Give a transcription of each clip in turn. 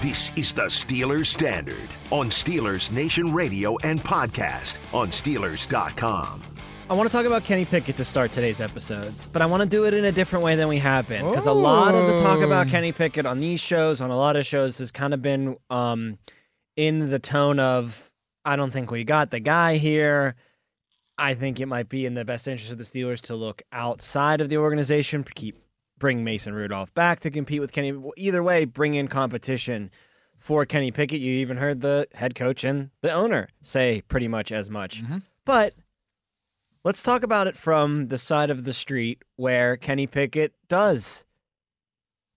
This is the Steelers Standard on Steelers Nation Radio and podcast on Steelers.com. I want to talk about Kenny Pickett to start today's episodes, but I want to do it in a different way than we have been because a lot of the talk about Kenny Pickett on these shows, on a lot of shows, has kind of been um, in the tone of I don't think we got the guy here. I think it might be in the best interest of the Steelers to look outside of the organization, keep bring Mason Rudolph back to compete with Kenny. Either way, bring in competition for Kenny Pickett. You even heard the head coach and the owner say pretty much as much. Mm-hmm. But let's talk about it from the side of the street where Kenny Pickett does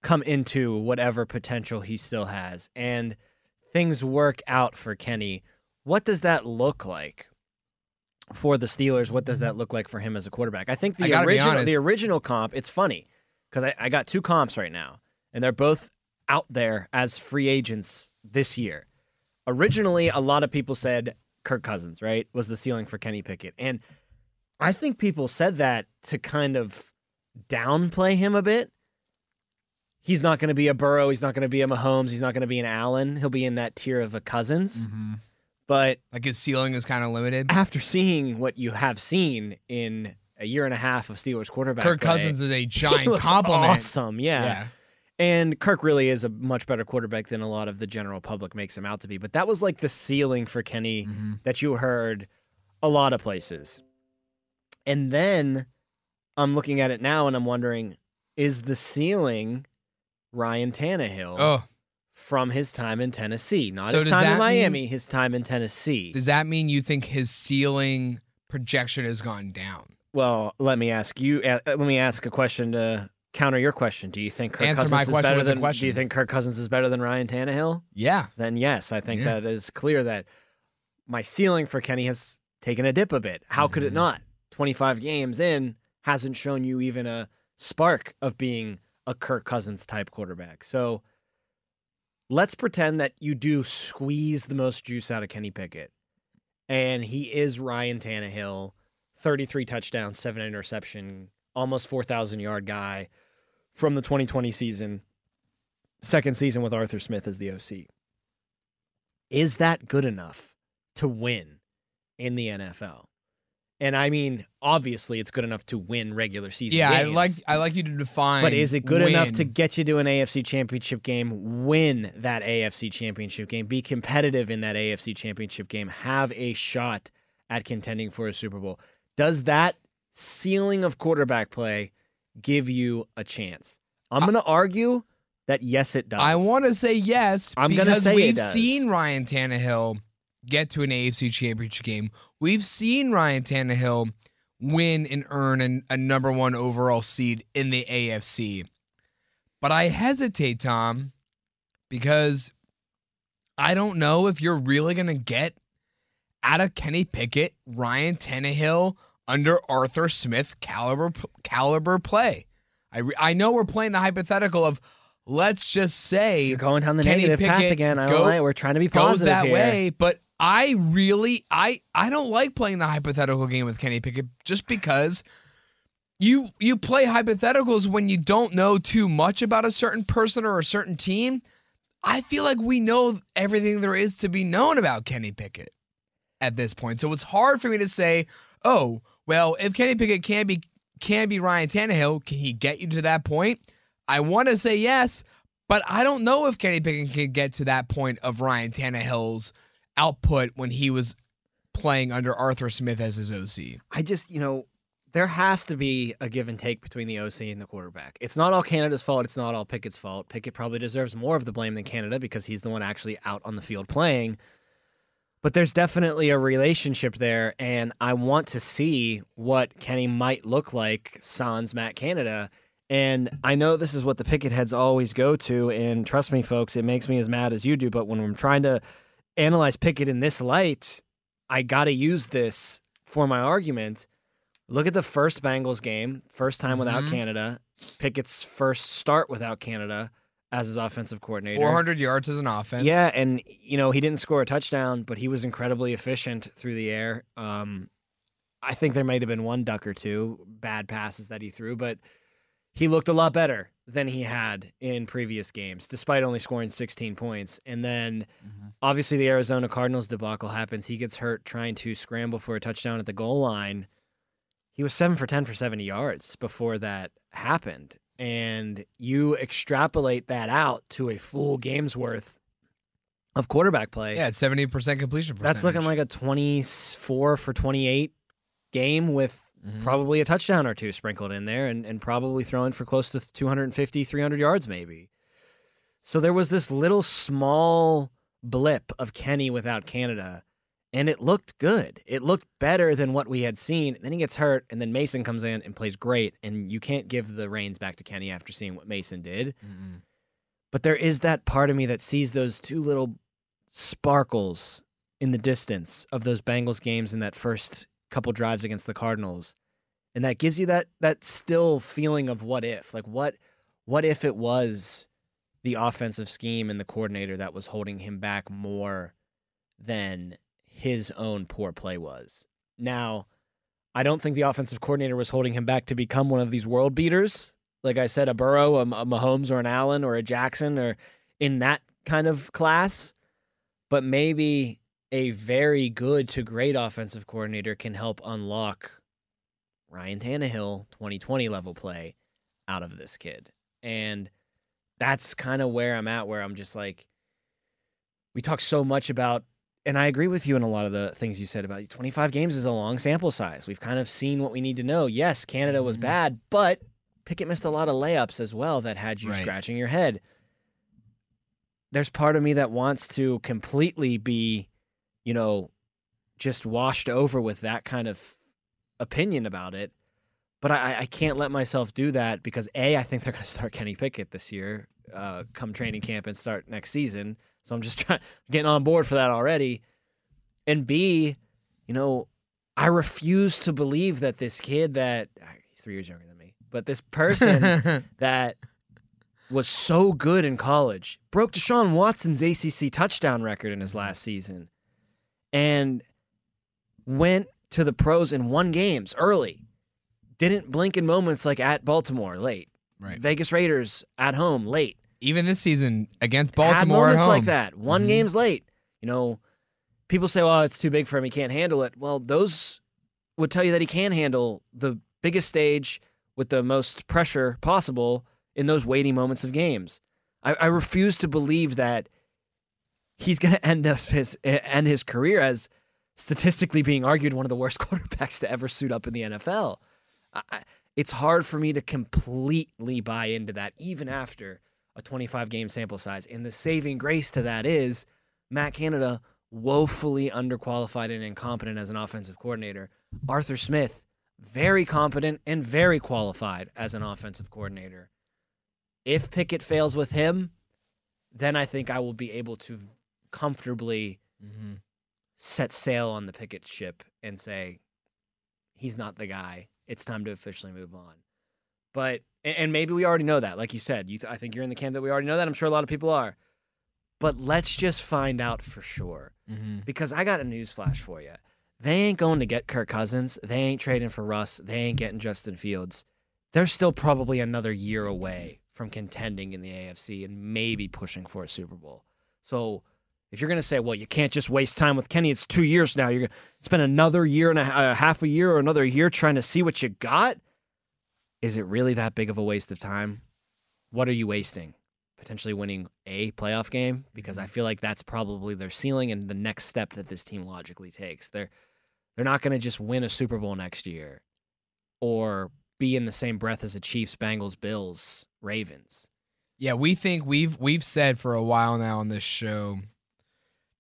come into whatever potential he still has and things work out for Kenny. What does that look like? For the Steelers, what does that look like for him as a quarterback? I think the gotta original the original comp, it's funny because I, I got two comps right now, and they're both out there as free agents this year. Originally, a lot of people said Kirk Cousins, right, was the ceiling for Kenny Pickett. And I think people said that to kind of downplay him a bit. He's not going to be a Burrow. He's not going to be a Mahomes. He's not going to be an Allen. He'll be in that tier of a Cousins. Mm-hmm. But Like his ceiling is kind of limited. after seeing what you have seen in a year and a half of Steelers quarterback, Kirk play, Cousins is a giant compliment. Awesome, yeah. And Kirk really is a much better quarterback than a lot of the general public makes him out to be. But that was like the ceiling for Kenny Mm-hmm. that you heard a lot of places. And then I'm looking at it now and I'm wondering is the ceiling Ryan Tannehill Oh, from his time in Tennessee? Not So his time in Miami, mean- his time in Tennessee. does that mean you think his ceiling projection has gone down? Well, let me ask you. Uh, let me ask a question to counter your question. Do you think Kirk Answer Cousins is better than? Do you think Kirk Cousins is better than Ryan Tannehill? Yeah. Then yes, I think Yeah. that is clear that my ceiling for Kenny has taken a dip a bit. How could it Mhm. not? Twenty five games in hasn't shown you even a spark of being a Kirk Cousins type quarterback. So let's pretend that you do squeeze the most juice out of Kenny Pickett, and he is Ryan Tannehill, 33 touchdowns, seven interception, almost 4,000 yard guy from the 2020 season, second season with Arthur Smith as the OC. Is that good enough to win in the NFL? And I mean, obviously, it's good enough to win regular season. Yeah, I like I like you to define. But is it good enough to get you to an AFC championship game, win that AFC championship game, be competitive in that AFC championship game, have a shot at contending for a Super Bowl? Does that ceiling of quarterback play give you a chance? I'm going to argue that yes, it does. I want to say yes I'm gonna say it we've seen Ryan Tannehill get to an AFC championship game. We've seen Ryan Tannehill win and earn an, a number one overall seed in the AFC. But I hesitate, Tom, because I don't know if you're really going to get out of Kenny Pickett, Ryan Tannehill under Arthur Smith caliber caliber play. I re- I know we're playing the hypothetical of let's just say You're going down the Kenny negative path again. I go- don't like. We're trying to be goes positive that here. way, but I really I I don't like playing the hypothetical game with Kenny Pickett just because you you play hypotheticals when you don't know too much about a certain person or a certain team. I feel like we know everything there is to be known about Kenny Pickett at this point. So it's hard for me to say, "Oh, well, if Kenny Pickett can be can be Ryan Tannehill, can he get you to that point?" I want to say yes, but I don't know if Kenny Pickett can get to that point of Ryan Tannehill's output when he was playing under Arthur Smith as his OC. I just, you know, there has to be a give and take between the OC and the quarterback. It's not all Canada's fault. It's not all Pickett's fault. Pickett probably deserves more of the blame than Canada because he's the one actually out on the field playing. But there's definitely a relationship there, and I want to see what Kenny might look like sans Matt Canada. And I know this is what the Pickett heads always go to, and trust me, folks, it makes me as mad as you do. But when I'm trying to analyze Pickett in this light, I got to use this for my argument. Look at the first Bengals game, first time without Mhm. Canada. Pickett's first start without Canada as his offensive coordinator. 400 yards as an offense. Yeah, and you know he didn't score a touchdown, but he was incredibly efficient through the air. Um, I think there might have been one duck or two bad passes that he threw, but he looked a lot better than he had in previous games, despite only scoring 16 points. And then, mm-hmm. obviously, the Arizona Cardinals debacle happens. He gets hurt trying to scramble for a touchdown at the goal line. He was seven for 10 for 70 yards before that happened. And you extrapolate that out to a full game's worth of quarterback play. Yeah, it's 70% completion percentage. That's looking like a 24 for 28 game with Mhm. probably a touchdown or two sprinkled in there and, and probably throwing for close to 250, 300 yards maybe. So there was this little small blip of Kenny without Canada, and it looked good. It looked better than what we had seen. Then he gets hurt, and then Mason comes in and plays great, and you can't give the reins back to Kenny after seeing what Mason did. Mm-mm. But there is that part of me that sees those two little sparkles in the distance of those Bengals games in that first couple drives against the Cardinals. And that gives you that that still feeling of what if. Like what what if it was the offensive scheme and the coordinator that was holding him back more than his own poor play was. Now, I don't think the offensive coordinator was holding him back to become one of these world beaters. Like I said, a Burrow, a, a Mahomes, or an Allen, or a Jackson, or in that kind of class. But maybe a very good to great offensive coordinator can help unlock Ryan Tannehill 2020 level play out of this kid. And that's kind of where I'm at, where I'm just like, we talk so much about, and I agree with you in a lot of the things you said about 25 games is a long sample size. We've kind of seen what we need to know. Yes, Canada was Mhm. bad, but Pickett missed a lot of layups as well that had you Right. scratching your head. There's part of me that wants to completely be, you know, just washed over with that kind of opinion about it. But I, I can't let myself do that because A, I think they're going to start Kenny Pickett this year, uh, come training camp and start next season. So I'm just trying getting on board for that already. And B, you know, I refuse to believe that this kid that ah, he's three years younger than me, but this person that was so good in college broke Deshaun Watson's ACC touchdown record in his last season, and went to the pros and won games early. Didn't blink in moments like at Baltimore late. right. Vegas Raiders at home late. Even this season against Had Baltimore at moments like that. One Mhm. games late. You know, people say, "Well, it's too big for him. He can't handle it." Well, those would tell you that he can handle the biggest stage with the most pressure possible in those weighty moments of games. I, I refuse to believe that he's going to end up his end his career as statistically being argued one of the worst quarterbacks to ever suit up in the NFL. I, it's hard for me to completely buy into that, even after a 25 game sample size. And the saving grace to that is Matt Canada woefully underqualified and incompetent as an offensive coordinator. Arthur Smith, very competent and very qualified as an offensive coordinator. If Pickett fails with him, then I think I will be able to comfortably Mhm. set sail on the Pickett ship and say, he's not the guy. It's time to officially move on. But and- maybe we already know that, like you said. You, th- I think you're in the camp that we already know that. I'm sure a lot of people are. But let's just find out for sure. Mhm. Because I got a news flash for you. They ain't going to get Kirk Cousins. They ain't trading for Russ. They ain't getting Justin Fields. They're still probably another year away from contending in the AFC and maybe pushing for a Super Bowl. So if you're going to say, well, you can't just waste time with Kenny, it's two years now. You're going to spend another year and a uh, half a year or another year trying to see what you got. Is it really that big of a waste of time? What are you wasting? Potentially winning a playoff game because I feel like that's probably their ceiling and the next step that this team logically takes. They're they're not going to just win a Super Bowl next year or be in the same breath as the Chiefs, Bengals, Bills, Ravens. Yeah, we think we've we've said for a while now on this show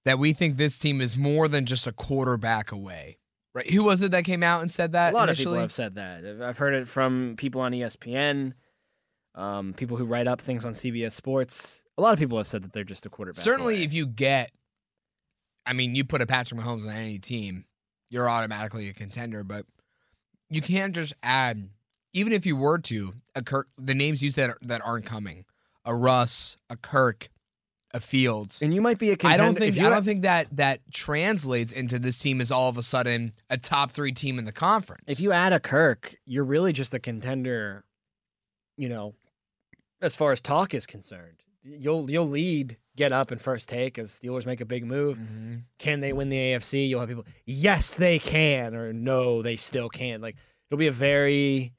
that we think this team is more than just a quarterback away. Right? Who was it that came out and said that? A lot initially? of people have said that. I've heard it from people on ESPN, um, people who write up things on CBS Sports. A lot of people have said that they're just a quarterback. Certainly, away. if you get, I mean, you put a Patrick Mahomes on any team, you're automatically a contender. But you can't just add, even if you were to, a Kirk, the names you said that aren't coming, a Russ, a Kirk, a field. and you might be a I contender. don't think I don't think that that translates into this team is all of a sudden a top three team in the conference. if you add a Kirk, you're really just a contender. You know, as far as talk is concerned, you'll you'll lead, get up and first take as Steelers make a big move. Mhm. Can they win the AFC? You'll have people, yes, they can, or no, they still can't. Like it'll be a very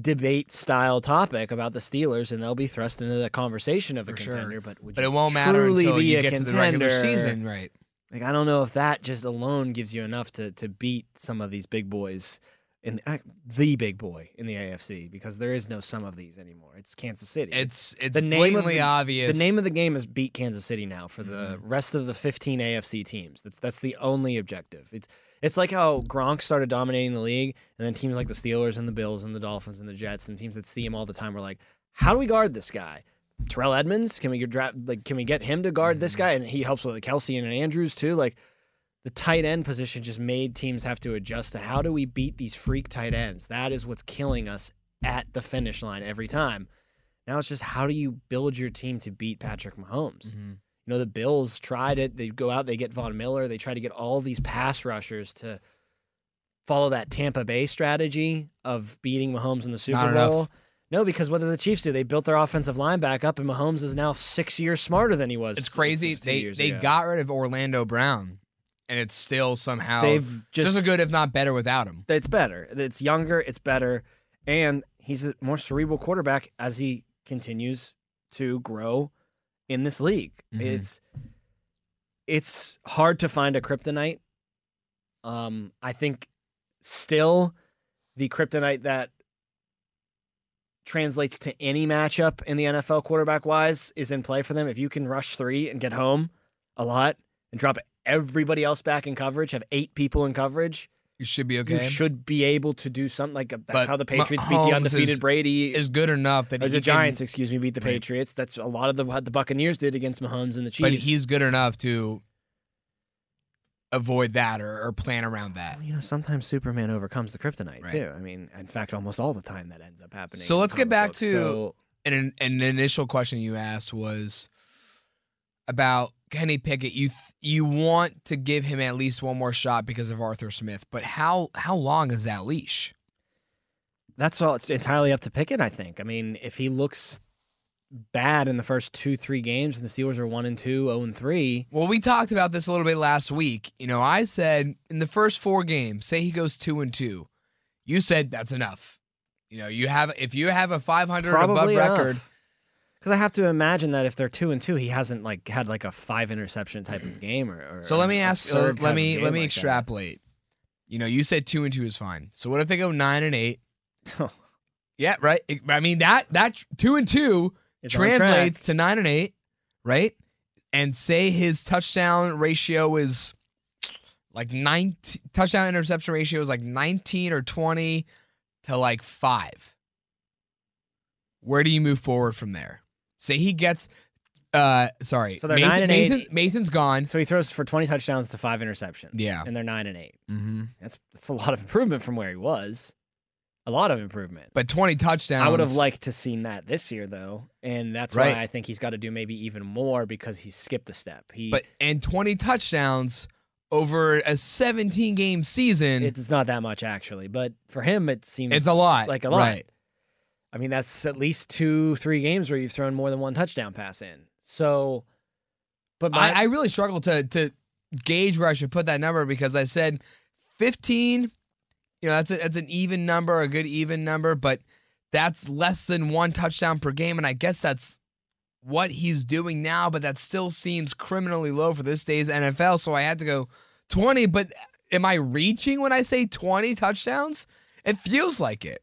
debate style topic about the Steelers, and they'll be thrust into the conversation of a For sure. contender. But would but you it won't matter until be you get to the regular contender? season, right? Like I don't know if that just alone gives you enough to to beat some of these big boys in uh, the big boy in the AFC because there is no some of these anymore. It's Kansas City. It's it's the name of blatantly the, obvious. The name of the game is beat Kansas City now for the Mm-hmm. rest of the 15 AFC teams. That's that's the only objective. It's it's like how Gronk started dominating the league, and then teams like the Steelers and the Bills and the Dolphins and the Jets and teams that see him all the time were like, "How do we guard this guy?" Terrell Edmunds, can we get draft like can we get him to guard Mm-hmm. this guy? And he helps with Kelce and Andrews too. Like the tight end position just made teams have to adjust to how do we beat these freak tight ends? That is what's killing us at the finish line every time. Now it's just how do you build your team to beat Patrick Mahomes? Mhm. You know, the Bills tried it. They go out, they get Von Miller, they try to get all these pass rushers to follow that Tampa Bay strategy of beating Mahomes in the Super Not enough. Bowl. No, because what did the Chiefs do? They built their offensive line back up, and Mahomes is now six years smarter than he was. It's crazy. They they ago. got rid of Orlando Brown, and it's still somehow They've just, just as good, if not better, without him. it's better. It's younger. It's better, and he's a more cerebral quarterback as he continues to grow in this league. Mhm. It's it's hard to find a kryptonite. Um, I think still the kryptonite that translates to any matchup in the NFL quarterback wise is in play for them. If you can rush three and get home a lot and drop everybody else back in coverage, have eight people in coverage, You should be okay. you should be able to do something like that's But how the Patriots beat the undefeated is- Brady. is good enough that he the can- Giants, excuse me, beat the. Patriots. That's a lot of the what the Buccaneers did against Mahomes and the Chiefs. but he's good enough to avoid that or, or plan around that. you know, sometimes Superman overcomes the kryptonite Right. too. I mean, in fact, almost all the time that ends up happening. So let's get back books. to- So, an, an initial question you asked was about Kenny Pickett. You th- you want to give him at least one more shot because of Arthur Smith, but how how long is that leash? that's all entirely up to Pickett. I think. I mean, if he looks bad in the first two three games, and the Steelers are one and two, zero and three. Well, we talked about this a little bit last week. You know, I said in the first four games, say he goes two and two. You said that's enough. You know, you have if you have a 500 above Probably record, Because I have to imagine that if they're two and two, he hasn't like had like a five interception type of game or. or So let me ask. Uh, so let me let me like that. extrapolate. You know, you said two and two is fine. So what if they go nine and eight? Yeah, right. I mean that that two and two It's translates to nine and eight, right? And say his touchdown ratio is like nine touchdown interception ratio is like 19 or 20 to like 5. Where do you move forward from there? Say he gets uh sorry. So they're Mason, nine and eight. Mason, Mason's gone. So he throws for twenty touchdowns to five interceptions. Yeah. and they're nine and eight. Mm-hmm. That's that's a lot of improvement from where he was. A lot of improvement. But 20 touchdowns. I would have liked to seen that this year though, and that's Right. why I think he's got to do maybe even more because he skipped a step. He, but and 20 touchdowns over a 17 game season. it's not that much actually. But for him, it seems It's a lot, like a lot. right. I mean, that's at least two, three games where you've thrown more than one touchdown pass in. So, but my, I, I really struggle to to gauge where I should put that number because I said 15. You know, that's a, that's an even number, a good even number, but that's less than one touchdown per game, and I guess that's what he's doing now. But that still seems criminally low for this day's NFL. So I had to go 20. But am I reaching when I say 20 touchdowns? It feels like it.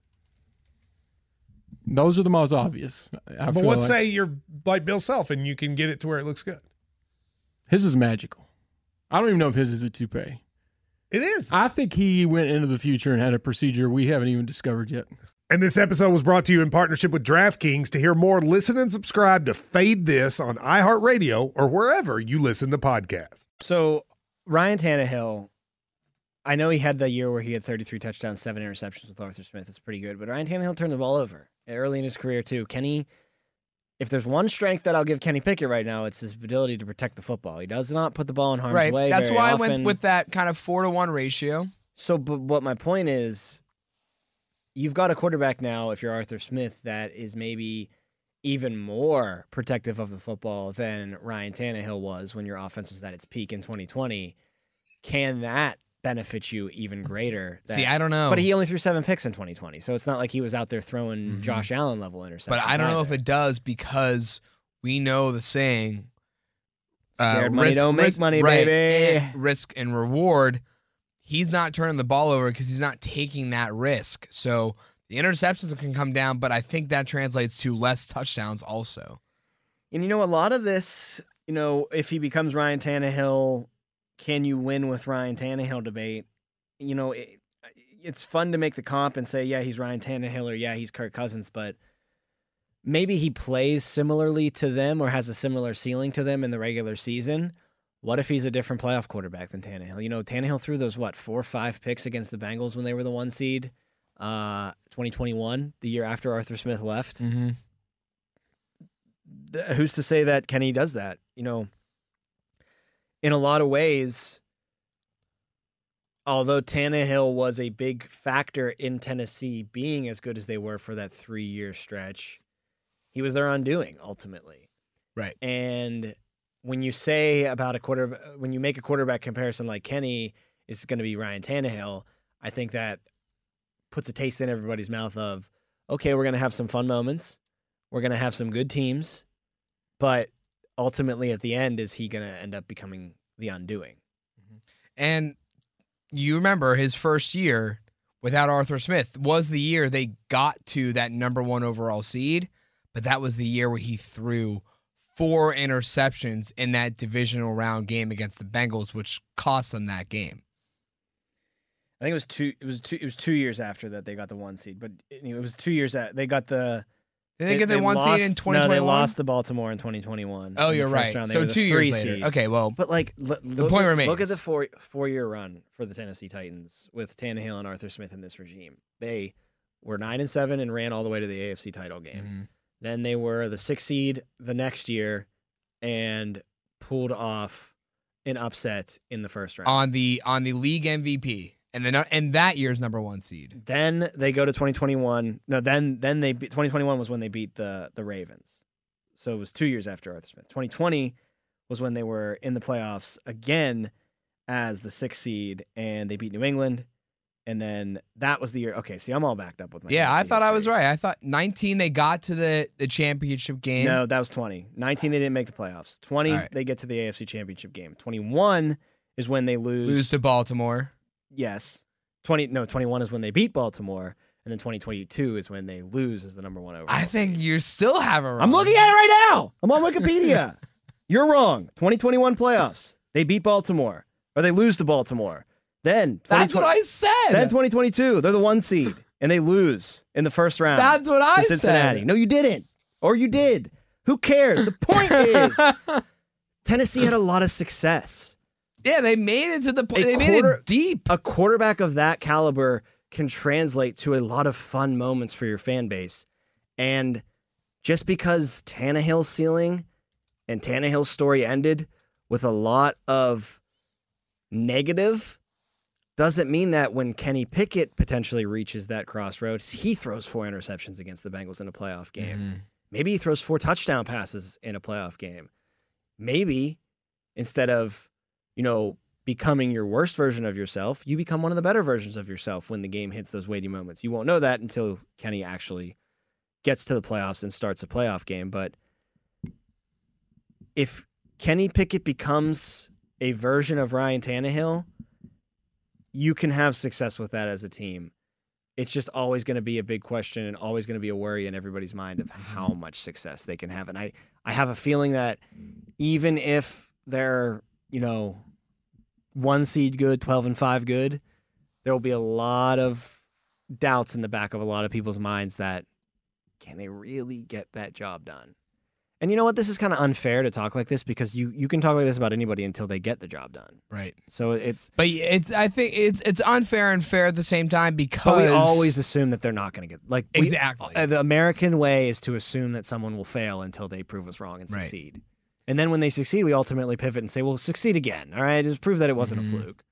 Those are the most obvious. I But feel let's like. say you're like Bill Self, and you can get it to where it looks good. his is magical. I don't even know if his is a toupee. It is. I think he went into the future and had a procedure we haven't even discovered yet. And this episode was brought to you in partnership with DraftKings. To hear more, listen and subscribe to Fade This on iHeartRadio or wherever you listen to podcasts. So Ryan Tannehill, I know he had the year where he had 33 touchdowns, seven interceptions with Arthur Smith. It's pretty good. But Ryan Tannehill turned the ball over early in his career too. Kenny, if there's one strength that I'll give Kenny Pickett right now, it's his ability to protect the football. He does not put the ball in harm's Right. way. That's why I went with that kind of four to one ratio. So, but what my point is, you've got a quarterback now, if you're Arthur Smith, that is maybe even more protective of the football than Ryan Tannehill was when your offense was at its peak in 2020. Can that benefit you even greater? See, I don't know. But he only threw seven picks in 2020, so it's not like he was out there throwing Josh Allen level interceptions. Mm-hmm. but I don't know if it does because we know the saying. Scared money don't make money, right, baby. and risk and reward. He's not turning the ball over because he's not taking that risk. So the interceptions can come down, but I think that translates to less touchdowns also. And you know, a lot of this, you know, if he becomes Ryan Tannehill, can you win with Ryan Tannehill debate? You know, it, it's fun to make the comp and say, yeah, he's Ryan Tannehill or yeah, he's Kirk Cousins, but maybe he plays similarly to them or has a similar ceiling to them in the regular season. What if he's a different playoff quarterback than Tannehill? You know, Tannehill threw those what four or five picks against the Bengals when they were the one seed, uh, 2021, the year after Arthur Smith left Mm-hmm. who's to say that Kenny does that? You know, in a lot of ways, although Tannehill was a big factor in Tennessee being as good as they were for that three year stretch, he was their undoing ultimately. Right. And when you say about a quarter, when you make a quarterback comparison like Kenny is going to be Ryan Tannehill, I think that puts a taste in everybody's mouth of, okay, we're going to have some fun moments. We're going to have some good teams, but ultimately at the end, is he going to end up becoming the undoing? Mm-hmm. And you remember his first year without Arthur Smith was the year they got to that number one overall seed, but that was the year where he threw four interceptions in that divisional round game against the Bengals, which cost them that game. I think it was two. It was two. It was two years after that they got the one seed, but it it was two years that they got the. They, get the one lost, seed in No, 2021? they lost the Baltimore in 2021. oh, in you're right. round. So two years later. seed. Okay, well, But like, l- look point at, remains. Look at the four four year run for the Tennessee Titans with Tannehill and Arthur Smith in this regime. They were nine and seven and ran all the way to the AFC title game. Mhm. Then they were the sixth seed the next year and pulled off an upset in the first round. on the on the league MVP and then and that year's number one seed. Then they go to 2021. No, then then they beat, 2021 was when they beat the the Ravens. So it was 2 years after Arthur Smith. 2020 was when they were in the playoffs again as the 6th seed and they beat New England and then that was the year. Okay, see I'm all backed up with my Yeah, I thought I was right. I thought 19 they got to the the championship game. No, that was 20. 19 they didn't make the playoffs. 20 All right. they get to the AFC Championship game. 21 is when they lose. lose to Baltimore. Yes. 20 no, 21 is when they beat Baltimore and then 2022 is when they lose as the number 1 overall. I think seed. you still have it wrong. I'm looking at it right now. I'm on Wikipedia. You're wrong. 2021 playoffs. They beat Baltimore or they lose to Baltimore. Then That's what I said. Then 2022, they're the one seed and they lose in the first round. That's what I to Cincinnati. said. No, you didn't. Or you did. Who cares? The point is Tennessee had a lot of success. Yeah, they made it to the A play. They made quarter- it deep. A quarterback of that caliber can translate to a lot of fun moments for your fan base. And just because Tannehill's ceiling and Tannehill's story ended with a lot of negative doesn't mean that when Kenny Pickett potentially reaches that crossroads, he throws four interceptions against the Bengals in a playoff game. Mm-hmm. Maybe he throws four touchdown passes in a playoff game. Maybe instead of, you know, becoming your worst version of yourself, you become one of the better versions of yourself when the game hits those weighty moments. You won't know that until Kenny actually gets to the playoffs and starts a playoff game. But if Kenny Pickett becomes a version of Ryan Tannehill, you can have success with that as a team. It's just always going to be a big question and always going to be a worry in everybody's mind of how much success they can have. And I, I have a feeling that even if they're, you know, one seed good, 12 and 5 good, there will be a lot of doubts in the back of a lot of people's minds that can they really get that job done? And you know what? This is kind of unfair to talk like this because you you can talk like this about anybody until they get the job done. Right. So it's But it's I think it's it's unfair and fair at the same time because but we always assume that they're not going to get like we- Exactly. uh, the American way is to assume that someone will fail until they prove us wrong and Right. succeed. And then when they succeed, we ultimately pivot and say, "Well, succeed again." All right, just prove that it wasn't Mm-hmm. a fluke.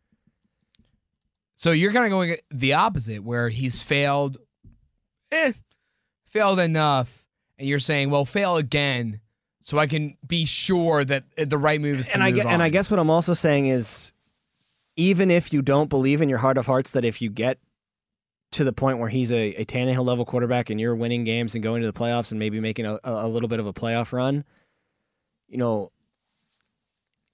So you're kind of going the opposite, where he's failed, eh, failed enough, and you're saying, well, fail again, so I can be sure that the right move is to and I gue- and I guess what I'm also saying is, even if you don't believe in your heart of hearts that if you get to the point where he's a, a Tannehill level quarterback and you're winning games and going to the playoffs and maybe making a a little bit of a playoff run, you know,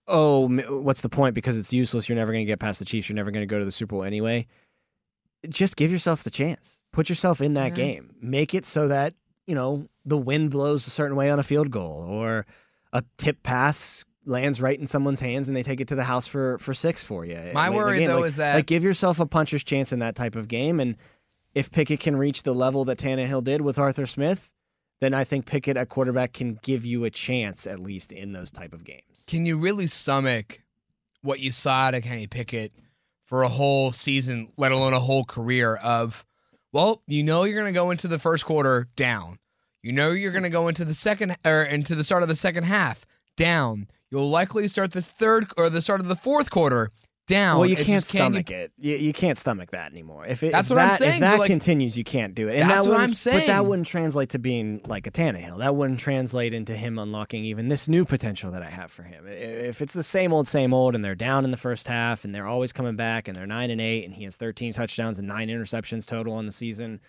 oh, what's the point? Because it's useless. You're never going to get past the Chiefs. You're never going to go to the Super Bowl anyway. Just give yourself the chance. Put yourself in that game. Make it so that you know the wind blows a certain way on a field goal or a tip pass lands right in someone's hands and they take it to the house for for six for you. My late in the worry, though, Like- is that- like give yourself a puncher's chance in that type of game. And if Pickett can reach the level that Tannehill did with Arthur Smith, then I think Pickett at quarterback can give you a chance at least in those type of games. Can you really stomach what you saw of Kenny Pickett for a whole season, let alone a whole career of, well, you know you're going to go into the first quarter down. You know you're going to go into the second or into the start of the second half down. You'll likely start the third or the start of the fourth quarter down. Well, you can't just, can you- stomach it. You, you can't stomach that anymore. If it, That's if what I'm that, saying. If that So, like- continues, you can't do it. And That's that what I'm saying. But that wouldn't translate to being like a Tannehill. That wouldn't translate into him unlocking even this new potential that I have for him. If it's the same old, same old, and they're down in the first half, and they're always coming back, and they're nine and eight, and he has 13 touchdowns and nine interceptions total on the season.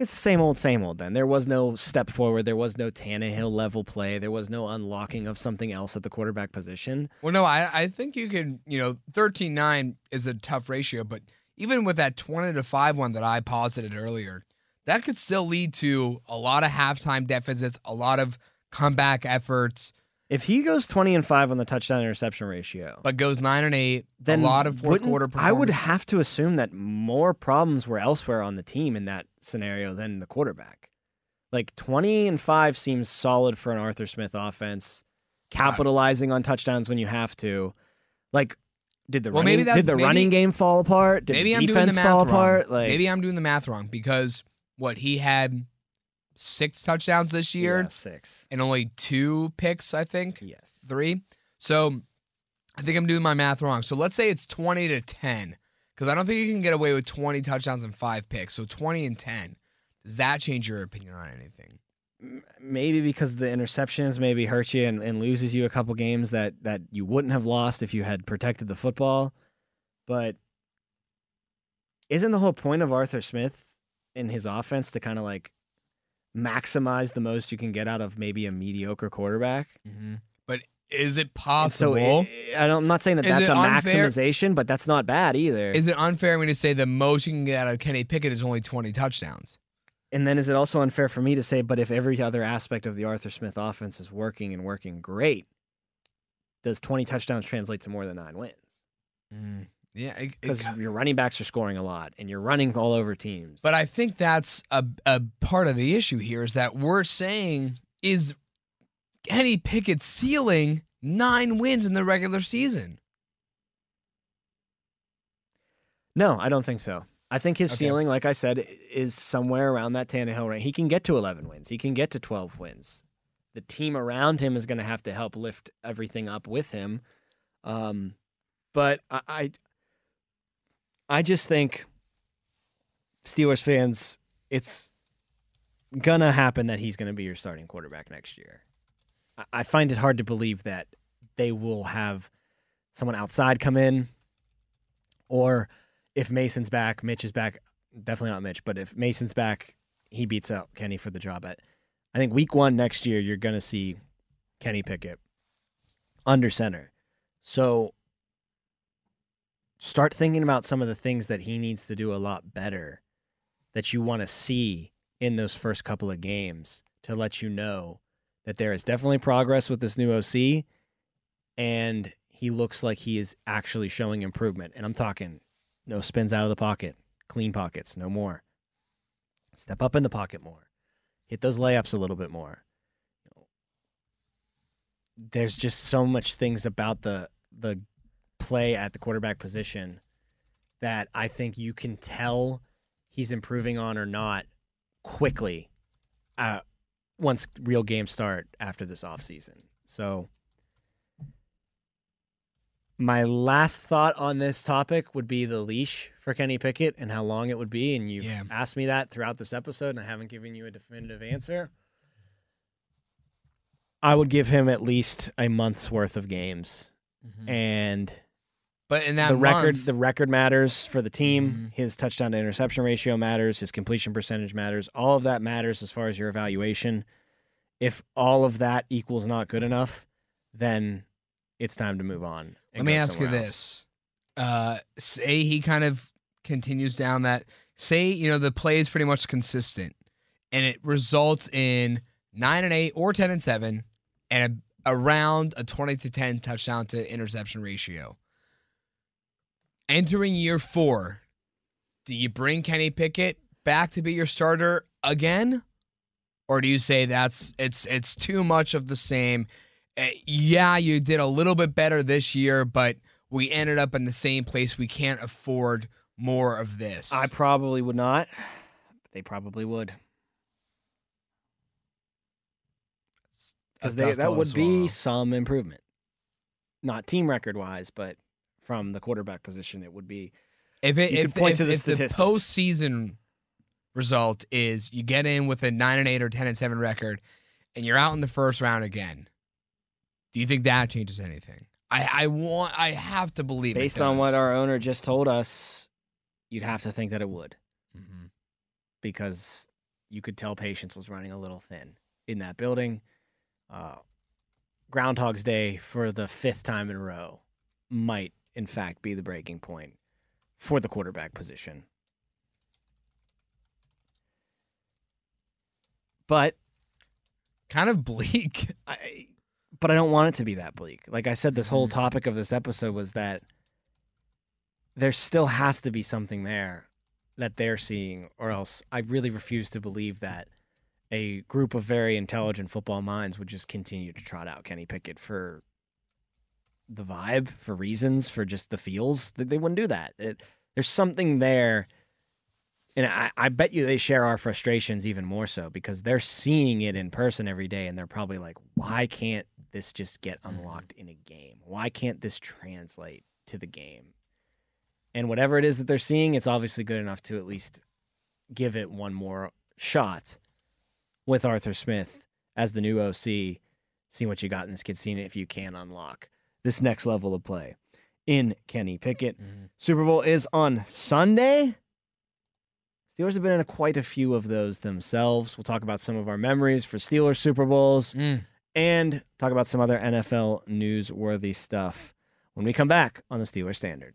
It's the same old, same old. Then there was no step forward. There was no Tannehill level play. There was no unlocking of something else at the quarterback position. Well, no, I, I think you can, you know, 13 9 is a tough ratio, but even with that 20 to 5 one that I posited earlier, that could still lead to a lot of halftime deficits, a lot of comeback efforts, If he goes 20 and five on the touchdown interception ratio, but goes 9 and 8, then a lot of fourth quarter I would have to assume that more problems were elsewhere on the team in that scenario than the quarterback. Like 20 and 5 seems solid for an Arthur Smith offense, capitalizing on touchdowns when you have to. Like did the Well, running maybe did the maybe- running game fall apart? Did Maybe the I'm doing the math fall wrong. apart? Like Maybe I'm doing the math wrong because what he had six touchdowns this year yeah, 6. and only two picks, I think. Yes. three. So I think I'm doing my math wrong. So let's say it's 20 to 10, because I don't think you can get away with 20 touchdowns and five picks. So 20 and 10. Does that change your opinion on anything? maybe because the interceptions maybe hurt you and, and loses you a couple games that that you wouldn't have lost if you had protected the football. But isn't the whole point of Arthur Smith in his offense to kind of like maximize the most you can get out of maybe a mediocre quarterback? Mm-hmm. But is it And possible? so I, I don't, I'm not saying that Is that's a unfair- maximization, but that's not bad either. is it unfair for me to say the most you can get out of Kenny Pickett is only 20 touchdowns? And then is it also unfair for me to say, but if every other aspect of the Arthur Smith offense is working and working great, does 20 touchdowns translate to more than nine wins? Yeah, Because your running backs are scoring a lot and you're running all over teams. But I think that's a, a part of the issue here is that we're saying is Kenny Pickett's ceiling nine wins in the regular season. No, I don't think so. I think his Okay. ceiling, like I said, is somewhere around that Tannehill range. He can get to 11 wins. He can get to 12 wins. The team around him is going to have to help lift everything up with him. Um, but I, I, I just think Steelers fans, it's gonna happen that he's to be your starting quarterback next year. I, find it hard to believe that they will have someone outside come in, or if Mason's back, Mitch is back. Definitely not Mitch, but if Mason's back, he beats out Kenny for the job. At I think week one next year, you're to see Kenny Pickett under center. So start thinking about some of the things that he needs to do a lot better that you want to see in those first couple of games to let you know that there is definitely progress with this new OC and he looks like he is actually showing improvement. And I'm talking no spins out of the pocket, clean pockets, no more. Step up in the pocket more. Hit those layups a little bit more. There's just so much things about the the play at the quarterback position that I think you can tell he's improving on or not quickly uh, once real games start after this offseason. So my last thought on this topic would be the leash for Kenny Pickett and how long it would be. And you've Yeah. asked me that throughout this episode, and I haven't given you a definitive answer. I would give him at least a month's worth of games. And But in that the record the record matters for the team. Mhm. His touchdown to interception ratio matters, his completion percentage matters. All of that matters as far as your evaluation. If all of that equals not good enough, then it's time to move on. Let me ask you else. this: uh, say he kind of continues down that. Say you know the play is pretty much consistent, and it results in nine and eight or ten and seven, and a, around a twenty to ten touchdown to interception ratio. Entering year four, do you bring Kenny Pickett back to be your starter again, or do you say that's it's it's too much of the same? Uh, yeah, you did a little bit better this year, but we ended up in the same place. We can't afford more of this. I probably would not. But they probably would. Because A they tough that would be some improvement. Not team record wise, but from the quarterback position, it would be If it if, could point if, to the if the postseason result is you get in with a nine and eight or ten and seven record, and you're out in the first round again, do you think that changes anything? I I want I have to believe it based on what our owner just told us, you'd have to think that it would. Mhm. because you could tell patience was running a little thin in that building. Uh, Groundhog's Day for the fifth time in a row might, in fact, be the breaking point for the quarterback position. But kind of bleak. I, but I don't want it to be that bleak. Like I said, this whole mm-hmm. topic of this episode was that there still has to be something there that they're seeing, or else I really refuse to believe that a group of very intelligent football minds would just continue to trot out Kenny Pickett for the vibe, for reasons, for just the feels. That They wouldn't do that. It, there's something there. And I, I bet you they share our frustrations even more so because they're seeing it in person every day and they're probably like, why can't this just get mm-hmm. unlocked in a game? Why can't this translate to the game? And whatever it is that they're seeing, it's obviously good enough to at least give it one more shot with Arthur Smith as the new OC. See what you got in this kid, seeing if you can unlock this next level of play in Kenny Pickett. Super Bowl is on Sunday. Steelers have been in a, quite a few of those themselves. We'll talk about some of our memories for Steelers Super Bowls Mm. and talk about some other NFL newsworthy stuff when we come back on the Steelers Standard.